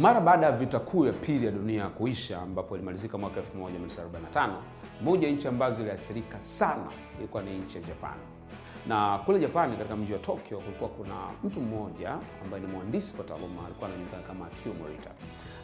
Mara baada ya vita kuu ya pili ya dunia kuisha, ambapo ilimalizika mwaka 1945, moja ya nchi ambazo ziliathirika sana ilikuwa ni nchi ya Japani. Na kule Japani, katika mji wa Tokyo, kulikuwa kuna mtu mmoja ambaye ni mhandisi kwa taaluma, alikuwa anajulikana kama Akio Morita.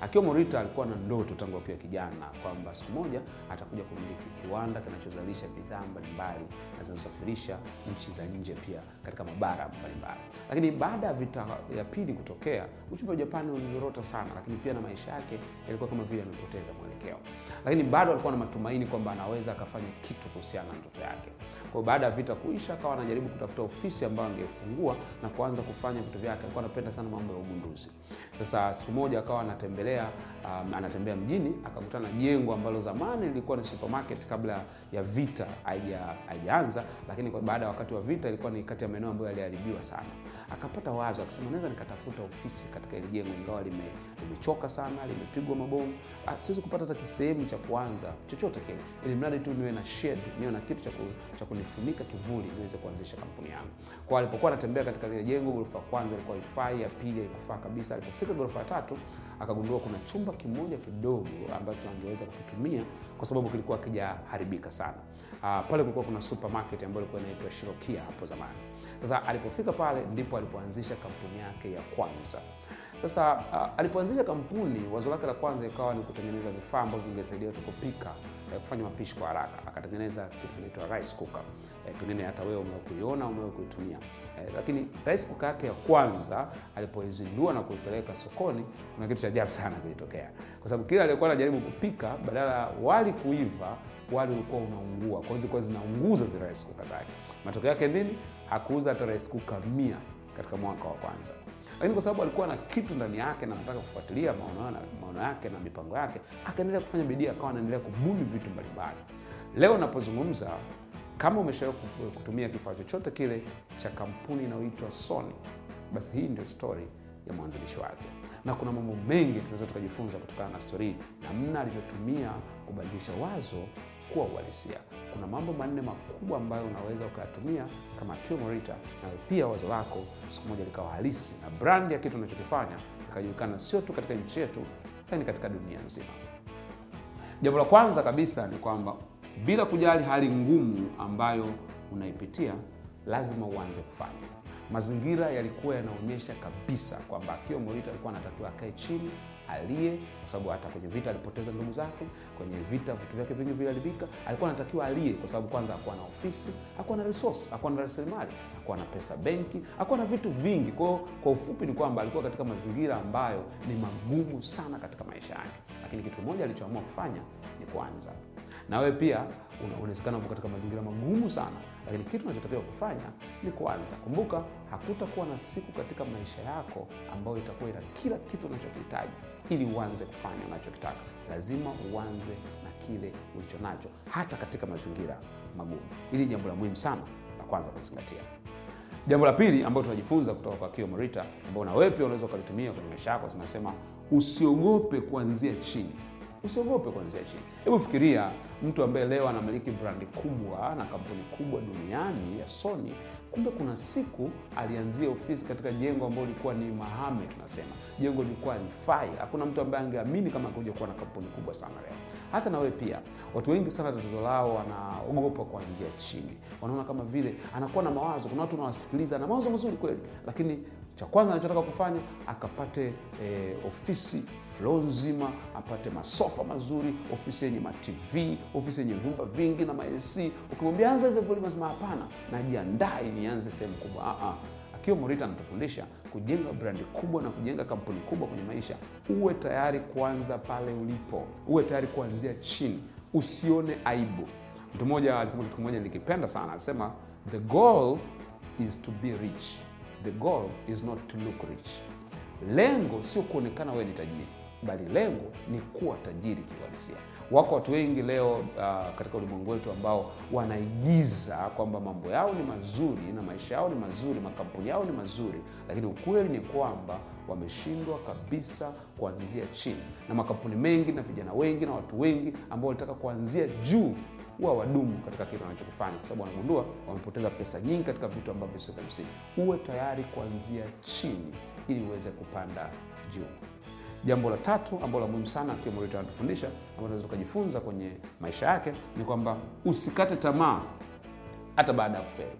Akio Morita alikuwa na ndoto tangu akiwa kijana kwamba siku moja atakuja kumiliki kiwanda kinachozalisha bidhaa mbalimbali na zinazosafirisha nchi za nje pia katika mabara mbalimbali. Lakini baada ya vita ya pili kutokea, uchumi wa Japani ulizorota sana, lakini pia na maisha yake yalikuwa kama vile yamepoteza mwelekeo. Lakini bado alikuwa na matumaini kwamba anaweza akafanya kitu kuhusiana na ndoto yake. Kwa baada ya vita kuisha, akawa anajaribu kutafuta ofisi ambayo angefungua na kuanza kufanya vitu vyake. Alikuwa anapenda sana mambo ya ugunduzi. Sasa siku moja akawa anatembelea um, anatembea mjini akakutana na jengo ambalo zamani lilikuwa ni supermarket kabla ya vita haijaanza, lakini baada ya wakati wa vita ilikuwa ni kati ya maeneo ambayo yaliharibiwa sana. Akapata wazo akasema, naweza nikatafuta ofisi katika ile jengo, ingawa limechoka sana, limepigwa mabomu, siwezi kupata hata kisehemu cha kuanza chochote kile, ili mradi tu niwe na shed, niwe na kitu cha kunifunika kivuli, niweze kuanzisha kampuni yangu. Kwa alipokuwa anatembea katika ile jengo, ghorofa ya kwanza ilikuwa haifai, ya pili haikufaa kabisa. Alipofika ghorofa ya tatu akagundua kuna chumba kimoja kidogo ambacho angeweza kukitumia kwa sababu kilikuwa kijaharibika sana. Uh, pale kulikuwa kuna supermarket ambayo ilikuwa inaitwa Shirokia hapo zamani. Sasa alipofika pale ndipo alipoanzisha kampuni yake ya kwanza. Sasa uh, alipoanzisha kampuni, wazo lake la kwanza ikawa ni kutengeneza vifaa ambavyo vingesaidia watu kupika, eh, kufanya mapishi kwa haraka. Akatengeneza kitu kinaitwa rice cooker. Eh, pengine hata wewe umewahi kuiona, umewahi kuitumia. Eh, lakini rice cooker yake ya kwanza alipoizindua na kuipeleka sokoni, kuna kitu cha ajabu sana kilitokea, kwa sababu kila aliyekuwa anajaribu kupika, badala wali kuiva, wali ulikuwa unaungua. Kwa zilikuwa zinaunguza zile rice cooker zake. Matokeo yake nini? Hakuuza hata rice cooker mia katika mwaka wa kwanza lakini kwa sababu alikuwa na kitu ndani yake na anataka kufuatilia maono maono yake na mipango yake, akaendelea kufanya bidii, akawa anaendelea kubuni vitu mbalimbali. Leo napozungumza, kama umeshawahi kutumia kifaa chochote kile cha kampuni inayoitwa Sony, basi hii ndio story ya mwanzilishi wake, na kuna mambo mengi tunaweza tukajifunza kutokana na story namna alivyotumia kubadilisha wazo kuwa uhalisia. Kuna mambo manne makubwa ambayo unaweza ukayatumia kama Akio Morita, na pia wazo lako siku moja likawa halisi na brand ya kitu unachokifanya ikajulikana sio tu katika nchi yetu, lakini katika dunia nzima. Jambo la kwanza kabisa ni kwamba bila kujali hali ngumu ambayo unaipitia, lazima uanze kufanya. Mazingira yalikuwa yanaonyesha kabisa kwamba Akio Morita alikuwa anatakiwa akae chini alie, kwa sababu hata kwenye vita alipoteza ndugu zake. Kwenye vita vitu vyake vingi viliharibika. Alikuwa anatakiwa alie, kwa sababu kwanza hakuwa na ofisi, hakuwa na resource, hakuwa na rasilimali, hakuwa na pesa benki, hakuwa na vitu vingi. Kwa kwa ufupi ni kwamba alikuwa katika mazingira ambayo ni magumu sana katika maisha yake, lakini kitu kimoja alichoamua kufanya ni kuanza. Na wewe pia unawezekana uko katika mazingira magumu sana, lakini kitu unachotakiwa kufanya ni kuanza. Kumbuka, hakutakuwa na siku katika maisha yako ambayo itakuwa ina kila kitu unachokihitaji ili uanze kufanya unachokitaka. Lazima uanze na kile ulicho nacho, hata katika mazingira magumu. Hili ni jambo la muhimu sana la kwanza kuzingatia. Jambo la pili ambalo tunajifunza kutoka kwa Kio Morita, ambao na wewe pia unaweza ukalitumia kwenye maisha yako, tunasema usiogope kuanzia chini. Usiogope kuanzia chini. Hebu fikiria mtu ambaye leo anamiliki brandi kubwa na kampuni kubwa duniani ya Sony, kumbe kuna siku alianzia ofisi katika jengo ambalo lilikuwa ni mahame, tunasema jengo lilikuwa halifai. Hakuna mtu ambaye angeamini kama angekuja kuwa na kampuni kubwa sana leo. Hata na wewe pia, watu wengi sana tatizo lao wanaogopa kuanzia chini, wanaona kama vile anakuwa na mawazo. Kuna watu unawasikiliza na mawazo mazuri kweli, lakini cha kwanza anachotaka kufanya akapate eh, ofisi floor nzima, apate masofa mazuri, ofisi yenye matv, ofisi yenye vyumba vingi na ma-AC. Ukimwambia anza hizo volume, hapana, najiandaa nianze sehemu kubwa. Ah, ah. Akio Morita anatufundisha kujenga brandi kubwa na kujenga kampuni kubwa kwenye maisha. Uwe tayari kuanza pale ulipo, uwe tayari kuanzia chini, usione aibu. Mtu mmoja alisema kitu kimoja nikipenda sana, alisema the goal is to be rich, the goal is not to look rich. Lengo sio kuonekana wewe ni tajiri, bali lengo ni kuwa tajiri kiuhalisia. Wako watu wengi leo uh, katika ulimwengu wetu ambao wanaigiza kwamba mambo yao ni mazuri na maisha yao ni mazuri, makampuni yao ni mazuri, lakini ukweli ni kwamba wameshindwa kabisa kuanzia chini, na makampuni mengi na vijana wengi na watu wengi ambao walitaka kuanzia juu huwa wadumu katika kitu wanachokifanya, kwa sababu wanagundua wamepoteza pesa nyingi katika vitu ambavyo sio vya msingi. Uwe tayari kuanzia chini ili uweze kupanda juu. Jambo la tatu ambalo la muhimu sana akiwa Morito anatufundisha ambalo tunaweza tukajifunza kwenye maisha yake ni kwamba usikate tamaa hata baada ya kufeli.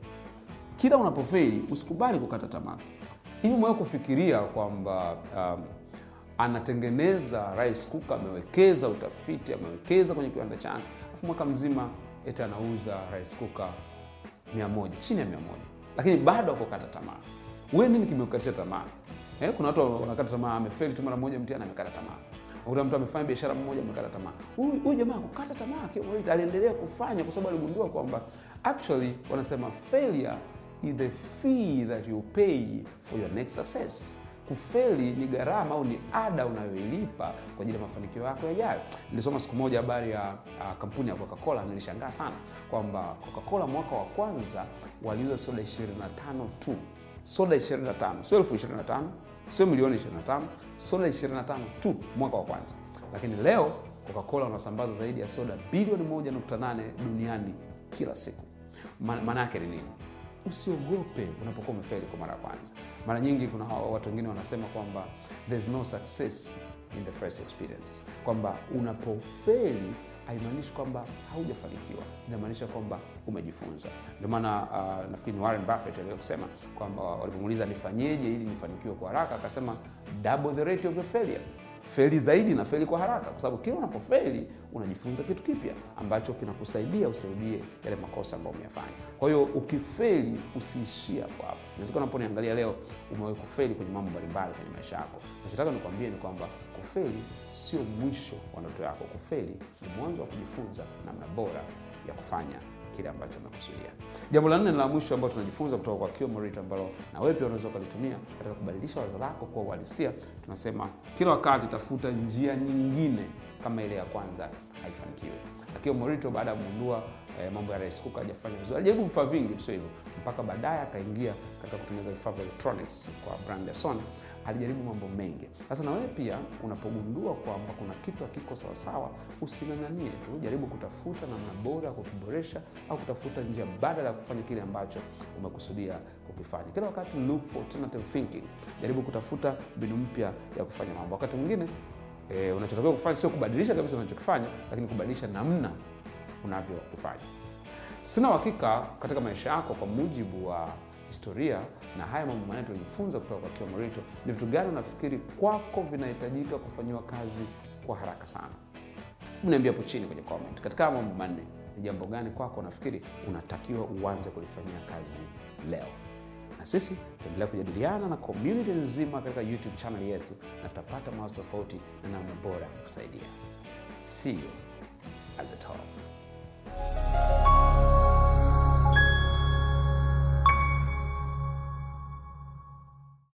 Kila unapofeli usikubali kukata tamaa. Hivi umewahi kufikiria kwamba um, anatengeneza rice cooker, amewekeza utafiti, amewekeza kwenye kiwanda chake, afu mwaka mzima eti anauza rice cooker mia moja chini ya mia moja lakini bado akukata tamaa. Wewe nini kimekukatisha tamaa? Eh, kuna watu wanakata tamaa, amefeli tu mara moja mtihani amekata tamaa. Unakuta mtu amefanya biashara mmoja amekata tamaa. Huyu jamaa kukata tamaa Morito aliendelea kufanya kwa sababu aligundua kwamba actually wanasema failure is the fee that you pay for your next success. Kufeli ni gharama au ni ada unayoilipa kwa ajili ya mafanikio yako yajayo. Nilisoma siku moja habari ya uh, kampuni ya Coca-Cola. Nilishangaa sana kwamba Coca-Cola mwaka wa kwanza waliuza soda 25 tu, soda 25, sio elfu 25, sio milioni 25, soda 25 tu mwaka wa kwanza, lakini leo Coca-Cola zaidi ya soda bilioni 1.8 duniani kila siku. Maana yake ni nini? Usiogope unapokuwa umefeli kwa mara ya kwanza. Mara nyingi kuna watu wengine wanasema kwamba there's no success in the first experience, kwamba unapofeli haimaanishi kwamba haujafanikiwa, inamaanisha kwamba umejifunza. Ndio maana uh, nafikiri ni Warren Buffett aliwahi kusema kwamba walipomuuliza nifanyeje ili nifanikiwe kwa haraka, akasema double the rate of your failure feli zaidi na feli kwa haraka, kwa sababu kila unapofeli unajifunza kitu kipya ambacho kinakusaidia usirudie yale makosa ambayo umeyafanya. Kwa hiyo ukifeli, usiishie hapo hapo. Inawezekana unaponiangalia leo umewahi kufeli kwenye mambo mbalimbali kwenye maisha yako. Nachotaka nikwambie ni kwamba kufeli sio mwisho wa ndoto yako. Kufeli ni mwanzo wa kujifunza namna bora ya kufanya kile ambacho umekusudia. Jambo la nne la mwisho ambalo tunajifunza kutoka kwa Kio ambalo na wewe pia unaweza ukalitumia katika kubadilisha wazo lako kuwa uhalisia, tunasema kila wakati tafuta njia nyingine kama ile ya kwanza haifanikiwi. Akio Morito baada ya kugundua eh, mambo ya rice cooker hajafanya vizuri, alijaribu vifaa vingi, sio hivyo, mpaka baadaye akaingia katika kutengeneza vifaa vya electronics kwa brand ya Sony. Alijaribu mambo mengi. Sasa na wewe pia unapogundua kwamba kuna kitu hakiko sawasawa, using'ang'anie tu, jaribu kutafuta namna bora kukiboresha au kutafuta njia badala ya kufanya kile ambacho umekusudia kukifanya. Kila wakati look for alternative thinking, jaribu kutafuta mbinu mpya ya kufanya mambo. Wakati mwingine e, unachotakiwa kufanya sio kubadilisha kabisa unachokifanya, lakini kubadilisha namna unavyokifanya. Sina uhakika katika maisha yako, kwa mujibu wa historia na haya mambo manne tulijifunza kutoka kwa Kio Morito, ni vitu gani unafikiri kwako vinahitajika kufanyiwa kazi kwa haraka sana? Mniambia hapo chini kwenye comment. Katika mambo manne, ni jambo gani kwako unafikiri unatakiwa uanze kulifanyia kazi leo? Na sisi tuendelea kujadiliana na community nzima katika YouTube channel yetu, na tutapata mawazo tofauti na namna bora ya kusaidia. See you at the top.